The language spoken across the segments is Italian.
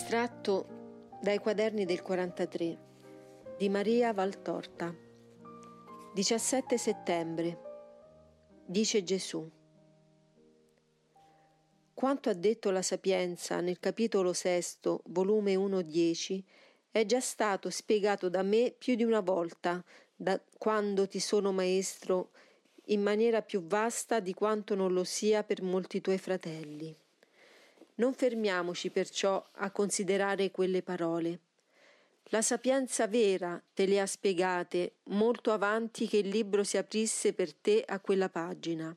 Estratto dai quaderni del 43 di Maria Valtorta 17 settembre Dice Gesù Quanto ha detto la Sapienza nel capitolo sesto, volume 1.10, è già stato spiegato da me più di una volta, da quando ti sono maestro, in maniera più vasta di quanto non lo sia per molti tuoi fratelli. Non fermiamoci perciò a considerare quelle parole. La sapienza vera te le ha spiegate molto avanti che il libro si aprisse per te a quella pagina.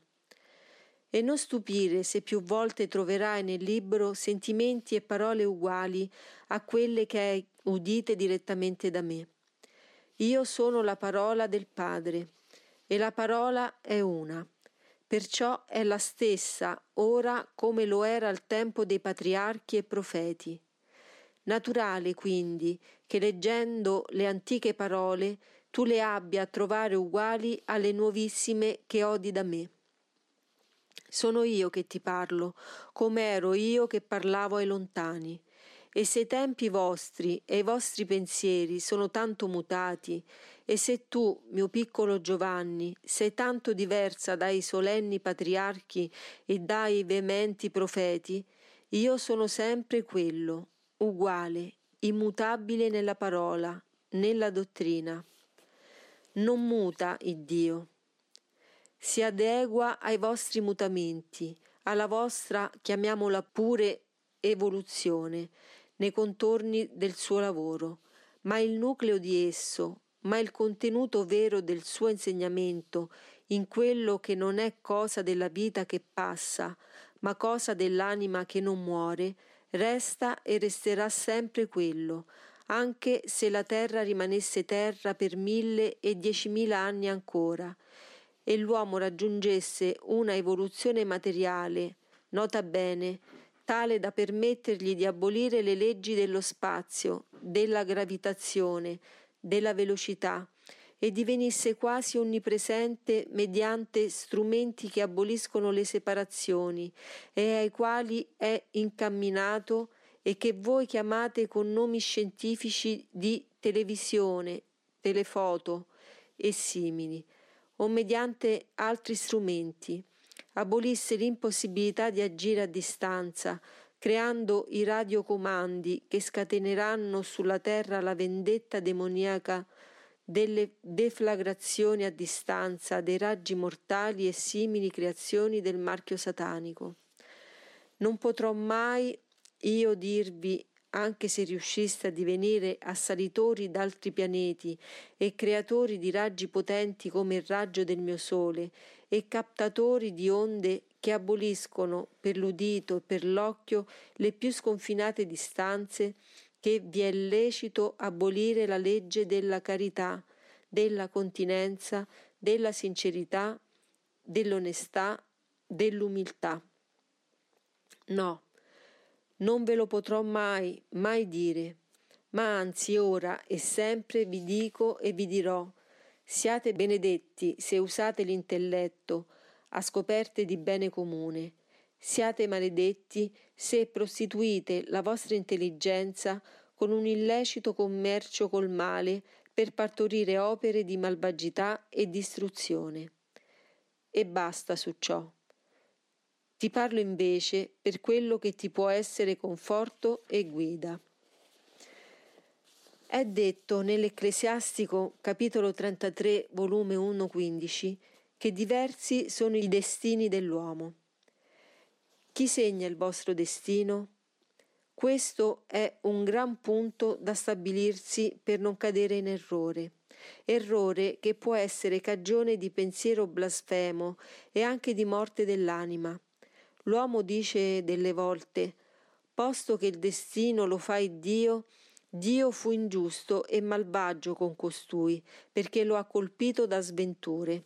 E non stupire se più volte troverai nel libro sentimenti e parole uguali a quelle che hai udite direttamente da me. Io sono la parola del Padre, e la parola è una. Perciò è la stessa ora come lo era al tempo dei patriarchi e profeti. Naturale quindi che leggendo le antiche parole tu le abbia a trovare uguali alle nuovissime che odi da me. Sono io che ti parlo, come ero io che parlavo ai lontani. E se i tempi vostri e i vostri pensieri sono tanto mutati, e se tu, mio piccolo Giovanni, sei tanto diversa dai solenni patriarchi e dai veementi profeti, io sono sempre quello, uguale, immutabile nella parola, nella dottrina. Non muta il Dio. Si adegua ai vostri mutamenti, alla vostra, chiamiamola pure, evoluzione, nei contorni del suo lavoro, ma il nucleo di esso, ma il contenuto vero del suo insegnamento, in quello che non è cosa della vita che passa, ma cosa dell'anima che non muore, resta e resterà sempre quello, anche se la terra rimanesse terra per mille e diecimila anni ancora, e l'uomo raggiungesse una evoluzione materiale, nota bene, tale da permettergli di abolire le leggi dello spazio, della gravitazione, della velocità e divenisse quasi onnipresente mediante strumenti che aboliscono le separazioni e ai quali è incamminato e che voi chiamate con nomi scientifici di televisione, telefoto e simili, o mediante altri strumenti, abolisse l'impossibilità di agire a distanza, creando i radiocomandi che scateneranno sulla terra la vendetta demoniaca delle deflagrazioni a distanza, dei raggi mortali e simili creazioni del marchio satanico. Non potrò mai io dirvi anche se riusciste a divenire assalitori d'altri pianeti e creatori di raggi potenti come il raggio del mio sole e captatori di onde che aboliscono per l'udito e per l'occhio le più sconfinate distanze, che vi è lecito abolire la legge della carità, della continenza, della sincerità, dell'onestà, dell'umiltà. No, non ve lo potrò mai, mai dire, ma anzi ora e sempre vi dico e vi dirò, siate benedetti se usate l'intelletto, a scoperte di bene comune. Siate maledetti se prostituite la vostra intelligenza con un illecito commercio col male per partorire opere di malvagità e distruzione. E basta su ciò. Ti parlo invece per quello che ti può essere conforto e guida. È detto nell'Ecclesiastico capitolo 33 volume 1 15 che diversi sono i destini dell'uomo. Chi segna il vostro destino? Questo è un gran punto da stabilirsi per non cadere in errore. Errore che può essere cagione di pensiero blasfemo e anche di morte dell'anima. L'uomo dice delle volte, posto che il destino lo fa Dio, Dio fu ingiusto e malvagio con costui, perché lo ha colpito da sventure.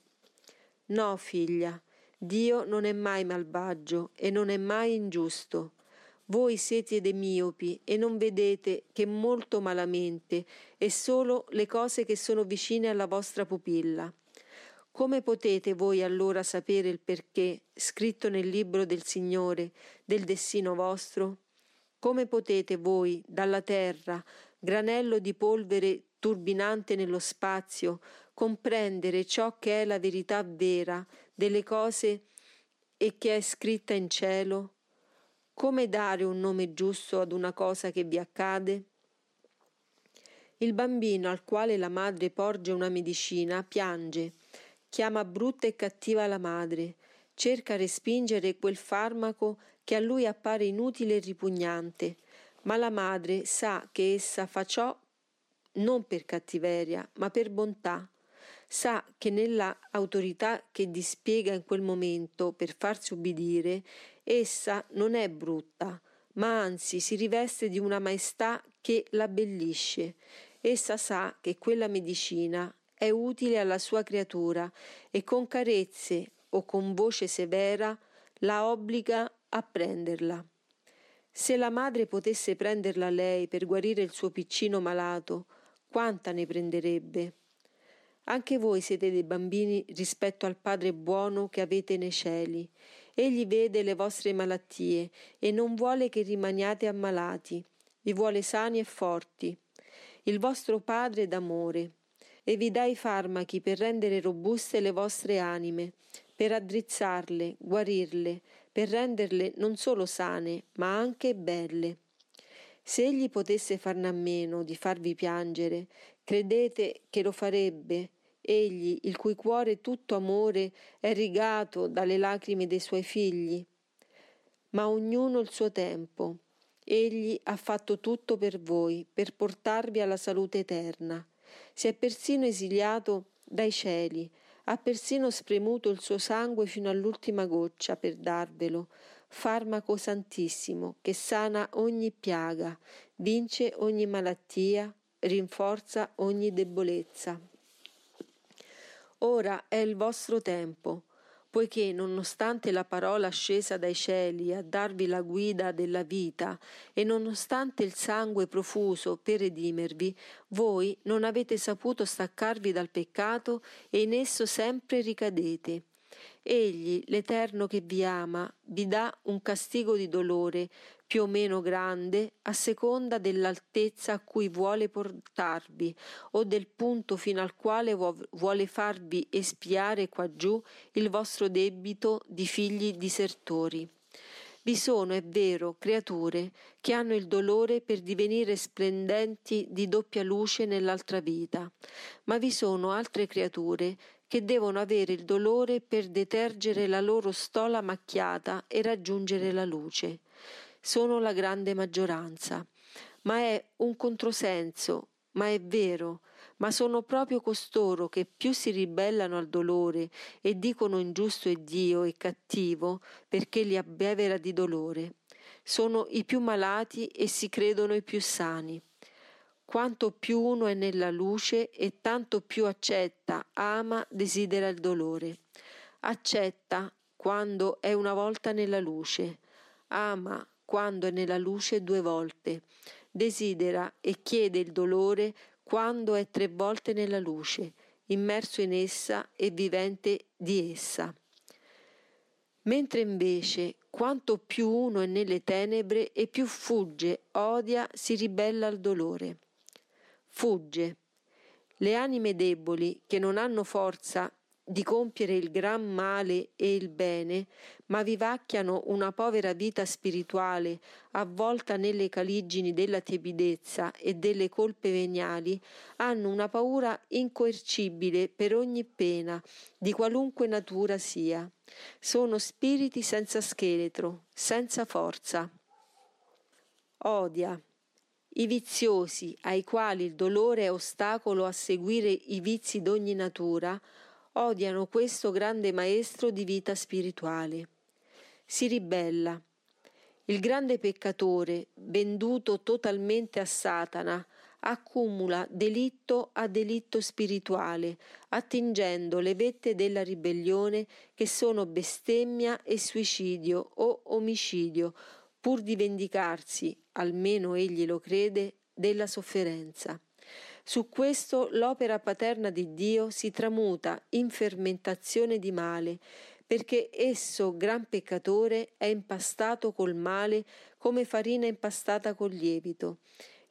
No, figlia, Dio non è mai malvagio e non è mai ingiusto. Voi siete dei miopi e non vedete che molto malamente e solo le cose che sono vicine alla vostra pupilla. Come potete voi allora sapere il perché, scritto nel libro del Signore, del destino vostro? Come potete voi, dalla terra, granello di polvere turbinante nello spazio, comprendere ciò che è la verità vera delle cose e che è scritta in cielo? Come dare un nome giusto ad una cosa che vi accade? Il bambino al quale la madre porge una medicina piange, chiama brutta e cattiva la madre, cerca respingere quel farmaco che a lui appare inutile e ripugnante, ma la madre sa che essa fa ciò non per cattiveria, ma per bontà. Sa che nella autorità che dispiega in quel momento per farsi ubbidire, essa non è brutta, ma anzi si riveste di una maestà che l'abbellisce. Essa sa che quella medicina è utile alla sua creatura e con carezze o con voce severa la obbliga a prenderla. Se la madre potesse prenderla lei per guarire il suo piccino malato, quanta ne prenderebbe? Anche voi siete dei bambini rispetto al Padre buono che avete nei cieli. Egli vede le vostre malattie e non vuole che rimaniate ammalati, vi vuole sani e forti. Il vostro Padre d'amore e vi dà i farmachi per rendere robuste le vostre anime, per addrizzarle, guarirle, per renderle non solo sane, ma anche belle. Se egli potesse farne a meno di farvi piangere, credete che lo farebbe, egli il cui cuore tutto amore è rigato dalle lacrime dei suoi figli. Ma ognuno il suo tempo. Egli ha fatto tutto per voi, per portarvi alla salute eterna. Si è persino esiliato dai cieli, ha persino spremuto il suo sangue fino all'ultima goccia per darvelo, farmaco santissimo che sana ogni piaga, vince ogni malattia, rinforza ogni debolezza. Ora è il vostro tempo, poiché nonostante la parola scesa dai cieli a darvi la guida della vita e nonostante il sangue profuso per redimervi, voi non avete saputo staccarvi dal peccato e in esso sempre ricadete. Egli, l'Eterno che vi ama, vi dà un castigo di dolore più o meno grande a seconda dell'altezza a cui vuole portarvi o del punto fino al quale vuole farvi espiare qua giù il vostro debito di figli disertori. Vi sono, è vero, creature che hanno il dolore per divenire splendenti di doppia luce nell'altra vita, ma vi sono altre creature che devono avere il dolore per detergere la loro stola macchiata e raggiungere la luce. Sono la grande maggioranza, ma è un controsenso, ma è vero, ma sono proprio costoro che più si ribellano al dolore e dicono ingiusto è Dio e cattivo perché li abbevera di dolore. Sono i più malati e si credono i più sani. Quanto più uno è nella luce e tanto più accetta, ama, desidera il dolore. Accetta quando è una volta nella luce, ama quando è nella luce due volte, desidera e chiede il dolore quando è tre volte nella luce, immerso in essa e vivente di essa. Mentre invece quanto più uno è nelle tenebre e più fugge, odia, si ribella al dolore. Fugge. Le anime deboli, che non hanno forza di compiere il gran male e il bene, ma vivacchiano una povera vita spirituale avvolta nelle caligini della tiepidezza e delle colpe veniali, hanno una paura incoercibile per ogni pena, di qualunque natura sia. Sono spiriti senza scheletro, senza forza. Odia. I viziosi, ai quali il dolore è ostacolo a seguire i vizi d'ogni natura, odiano questo grande maestro di vita spirituale. Si ribella. Il grande peccatore, venduto totalmente a Satana, accumula delitto a delitto spirituale, attingendo le vette della ribellione che sono bestemmia e suicidio o omicidio, pur di vendicarsi, almeno egli lo crede, della sofferenza. Su questo l'opera paterna di Dio si tramuta in fermentazione di male, perché esso, gran peccatore, è impastato col male come farina impastata col lievito,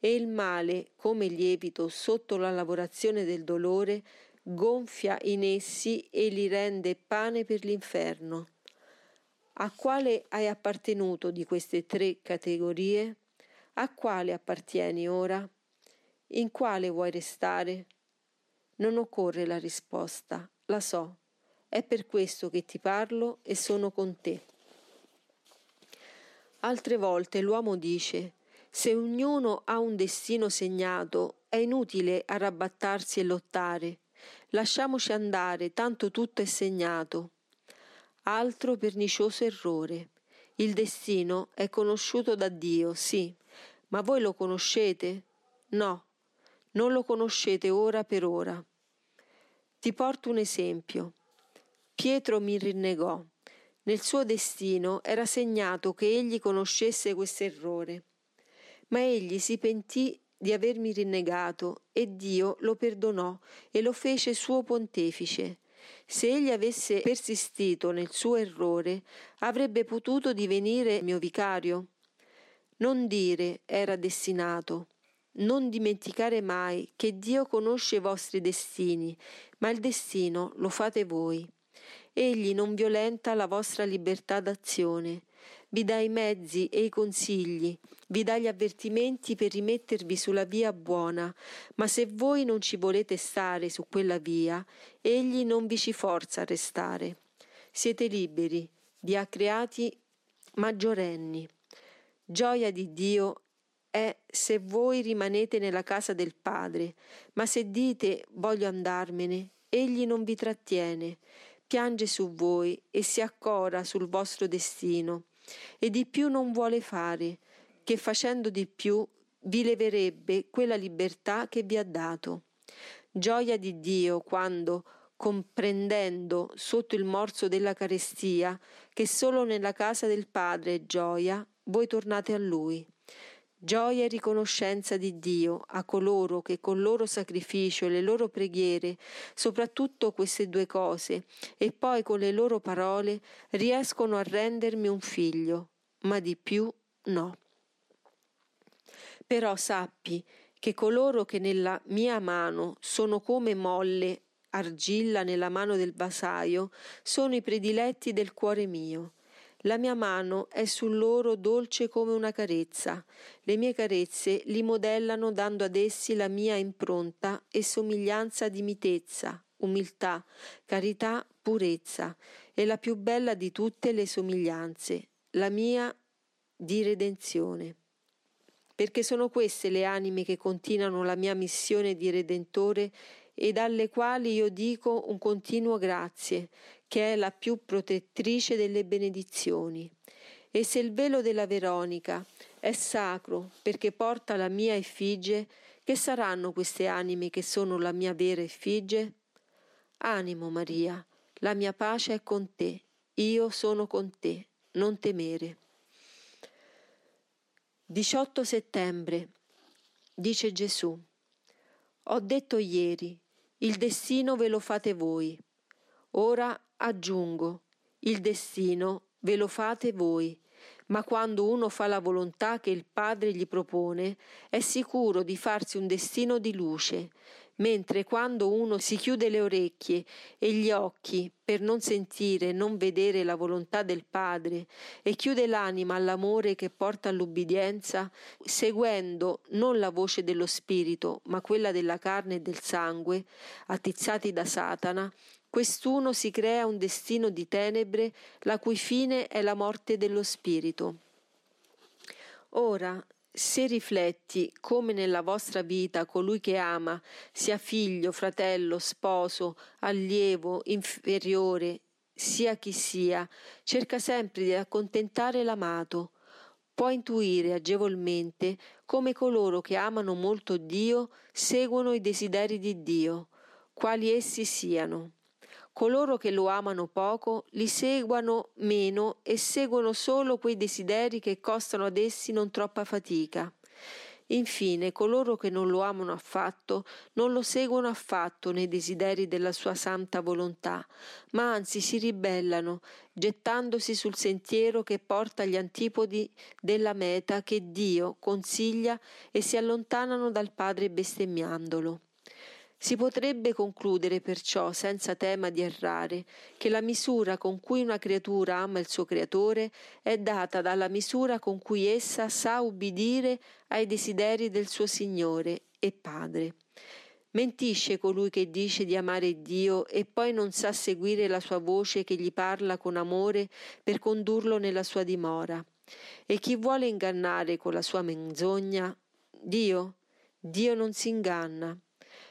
e il male, come lievito sotto la lavorazione del dolore, gonfia in essi e li rende pane per l'inferno. A quale hai appartenuto di queste tre categorie? A quale appartieni ora? In quale vuoi restare? Non occorre la risposta, la so. È per questo che ti parlo e sono con te. Altre volte l'uomo dice se ognuno ha un destino segnato è inutile arrabattarsi e lottare. Lasciamoci andare, tanto tutto è segnato. Altro pernicioso errore. Il destino è conosciuto da Dio, sì, ma voi lo conoscete? No, non lo conoscete ora per ora. Ti porto un esempio. Pietro mi rinnegò. Nel suo destino era segnato che egli conoscesse questo errore. Ma egli si pentì di avermi rinnegato e Dio lo perdonò e lo fece suo pontefice. Se egli avesse persistito nel suo errore, avrebbe potuto divenire mio vicario. Non dire era destinato. Non dimenticare mai che Dio conosce i vostri destini, ma il destino lo fate voi. Egli non violenta la vostra libertà d'azione, vi dà i mezzi e i consigli, vi dà gli avvertimenti per rimettervi sulla via buona, ma se voi non ci volete stare su quella via, egli non vi ci forza a restare. Siete liberi, vi ha creati maggiorenni. Gioia di Dio è se voi rimanete nella casa del Padre, ma se dite voglio andarmene, egli non vi trattiene, piange su voi e si accora sul vostro destino, e di più non vuole fare, che facendo di più vi leverebbe quella libertà che vi ha dato. Gioia di Dio quando, comprendendo sotto il morso della carestia che solo nella casa del Padre è gioia, voi tornate a Lui. Gioia e riconoscenza di Dio a coloro che col loro sacrificio e le loro preghiere, soprattutto queste due cose, e poi con le loro parole, riescono a rendermi un figlio, ma di più no. Però sappi che coloro che nella mia mano sono come molle argilla nella mano del vasaio sono i prediletti del cuore mio la mia mano è su loro dolce come una carezza. Le mie carezze li modellano dando ad essi la mia impronta e somiglianza di mitezza, umiltà, carità, purezza, e la più bella di tutte le somiglianze, la mia di redenzione. Perché sono queste le anime che continuano la mia missione di Redentore ed alle quali io dico un continuo grazie, che è la più protettrice delle benedizioni. E se il velo della Veronica è sacro perché porta la mia effigie, che saranno queste anime che sono la mia vera effigie? Animo Maria, la mia pace è con te, io sono con te, non temere. 18 settembre, dice Gesù. Ho detto ieri, il destino ve lo fate voi. Ora aggiungo, il destino ve lo fate voi, ma quando uno fa la volontà che il Padre gli propone, è sicuro di farsi un destino di luce, mentre quando uno si chiude le orecchie e gli occhi per non sentire non vedere la volontà del Padre e chiude l'anima all'amore che porta all'ubbidienza, seguendo non la voce dello Spirito, ma quella della carne e del sangue, attizzati da Satana, quest'uno si crea un destino di tenebre, la cui fine è la morte dello spirito. Ora, se rifletti come nella vostra vita colui che ama, sia figlio, fratello, sposo, allievo, inferiore, sia chi sia, cerca sempre di accontentare l'amato, può intuire agevolmente come coloro che amano molto Dio seguono i desideri di Dio, quali essi siano coloro che lo amano poco li seguano meno e seguono solo quei desideri che costano ad essi non troppa fatica. Infine, coloro che non lo amano affatto non lo seguono affatto nei desideri della sua santa volontà, ma anzi si ribellano, gettandosi sul sentiero che porta agli antipodi della meta che Dio consiglia e si allontanano dal Padre bestemmiandolo. Si potrebbe concludere perciò, senza tema di errare, che la misura con cui una creatura ama il suo creatore è data dalla misura con cui essa sa ubbidire ai desideri del suo Signore e Padre. Mentisce colui che dice di amare Dio e poi non sa seguire la sua voce che gli parla con amore per condurlo nella sua dimora. E chi vuole ingannare con la sua menzogna? Dio? Dio non si inganna.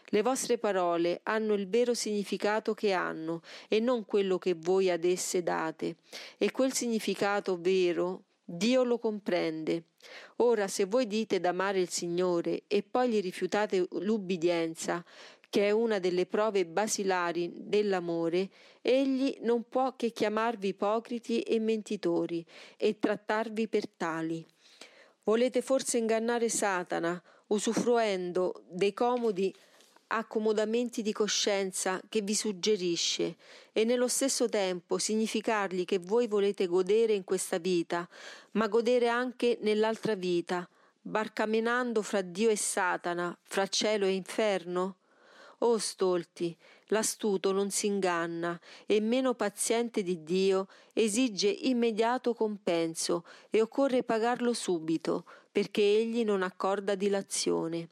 Le vostre parole hanno il vero significato che hanno e non quello che voi ad esse date. E quel significato vero Dio lo comprende. Ora, se voi dite d'amare il Signore e poi gli rifiutate l'ubbidienza, che è una delle prove basilari dell'amore, egli non può che chiamarvi ipocriti e mentitori e trattarvi per tali. Volete forse ingannare Satana, usufruendo dei comodi accomodamenti di coscienza che vi suggerisce e nello stesso tempo significargli che voi volete godere in questa vita, ma godere anche nell'altra vita, barcamenando fra Dio e Satana, fra cielo e inferno? Oh stolti, l'astuto non si inganna e meno paziente di Dio esige immediato compenso e occorre pagarlo subito, perché egli non accorda dilazione.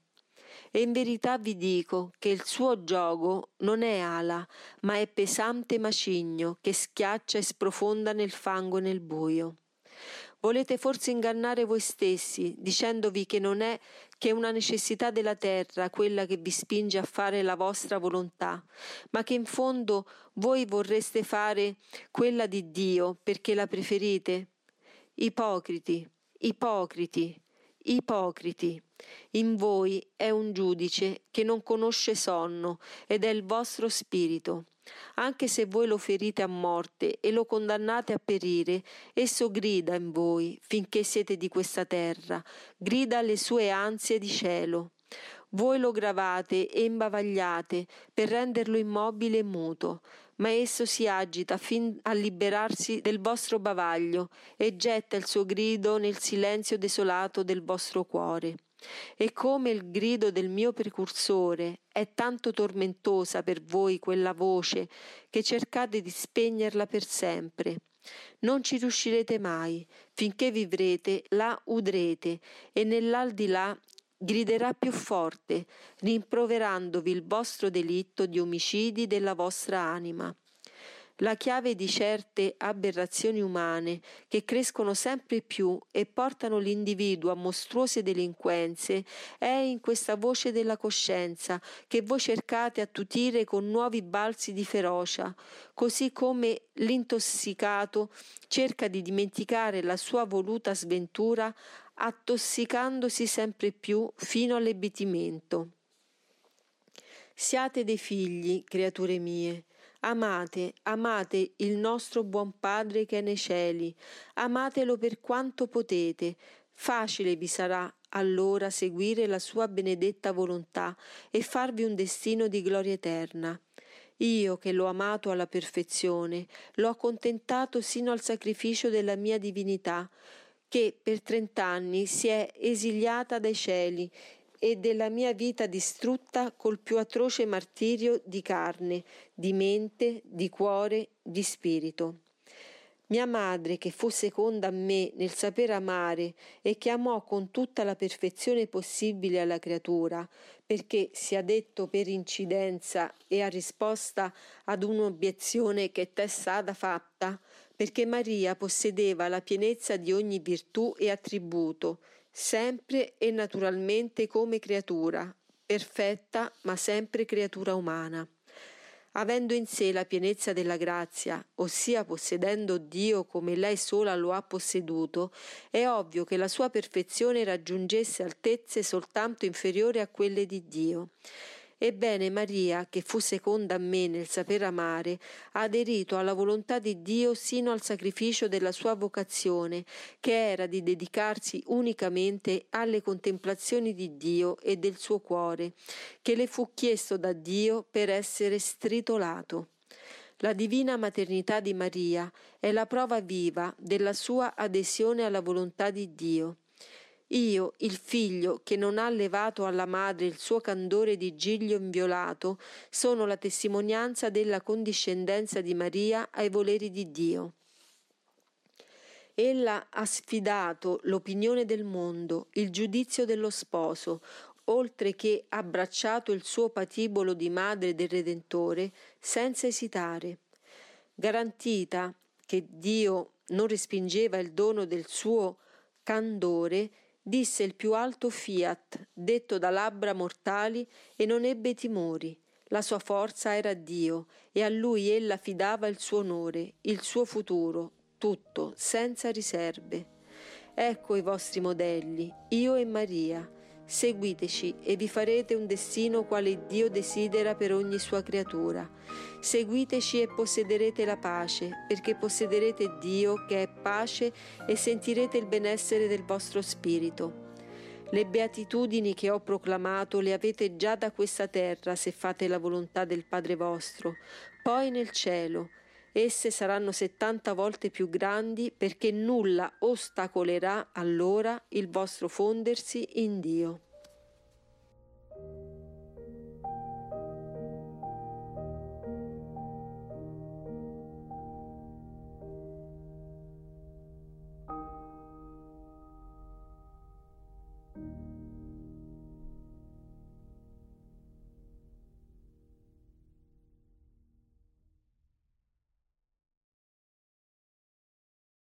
E in verità vi dico che il suo gioco non è ala, ma è pesante macigno che schiaccia e sprofonda nel fango e nel buio. Volete forse ingannare voi stessi, dicendovi che non è che una necessità della terra quella che vi spinge a fare la vostra volontà, ma che in fondo voi vorreste fare quella di Dio perché la preferite? Ipocriti, ipocriti, Ipocriti, in voi è un giudice che non conosce sonno ed è il vostro spirito. Anche se voi lo ferite a morte e lo condannate a perire, esso grida in voi finché siete di questa terra, grida le sue ansie di cielo. Voi lo gravate e imbavagliate per renderlo immobile e muto, ma esso si agita fin a liberarsi del vostro bavaglio e getta il suo grido nel silenzio desolato del vostro cuore. E come il grido del mio precursore è tanto tormentosa per voi quella voce che cercate di spegnerla per sempre. Non ci riuscirete mai, finché vivrete la udrete e nell'aldilà griderà più forte, rimproverandovi il vostro delitto di omicidi della vostra anima. La chiave di certe aberrazioni umane che crescono sempre più e portano l'individuo a mostruose delinquenze è in questa voce della coscienza che voi cercate attutire con nuovi balzi di ferocia, così come l'intossicato cerca di dimenticare la sua voluta sventura attossicandosi sempre più fino all'ebitimento. Siate dei figli, creature mie, amate, amate il nostro buon Padre che è nei cieli, amatelo per quanto potete, facile vi sarà allora seguire la sua benedetta volontà e farvi un destino di gloria eterna. Io che l'ho amato alla perfezione, l'ho accontentato sino al sacrificio della mia divinità, che per trent'anni si è esiliata dai cieli e della mia vita distrutta col più atroce martirio di carne, di mente, di cuore, di spirito. Mia madre, che fu seconda a me nel saper amare e che amò con tutta la perfezione possibile alla creatura, perché sia detto per incidenza e a risposta ad un'obiezione che tessada fatta, perché Maria possedeva la pienezza di ogni virtù e attributo, sempre e naturalmente come creatura, perfetta ma sempre creatura umana. Avendo in sé la pienezza della grazia, ossia possedendo Dio come lei sola lo ha posseduto, è ovvio che la sua perfezione raggiungesse altezze soltanto inferiori a quelle di Dio Ebbene Maria, che fu seconda a me nel saper amare, ha aderito alla volontà di Dio sino al sacrificio della sua vocazione, che era di dedicarsi unicamente alle contemplazioni di Dio e del suo cuore, che le fu chiesto da Dio per essere stritolato. La divina maternità di Maria è la prova viva della sua adesione alla volontà di Dio. Io, il figlio che non ha levato alla madre il suo candore di giglio inviolato, sono la testimonianza della condiscendenza di Maria ai voleri di Dio. Ella ha sfidato l'opinione del mondo, il giudizio dello sposo, oltre che abbracciato il suo patibolo di madre del Redentore senza esitare. Garantita che Dio non respingeva il dono del suo candore, disse il più alto fiat, detto da labbra mortali, e non ebbe timori. La sua forza era Dio, e a lui ella fidava il suo onore, il suo futuro, tutto, senza riserve. Ecco i vostri modelli, io e Maria Seguiteci e vi farete un destino quale Dio desidera per ogni sua creatura. Seguiteci e possederete la pace, perché possederete Dio che è pace e sentirete il benessere del vostro spirito. Le beatitudini che ho proclamato le avete già da questa terra se fate la volontà del Padre vostro, poi nel cielo. Esse saranno settanta volte più grandi perché nulla ostacolerà allora il vostro fondersi in Dio.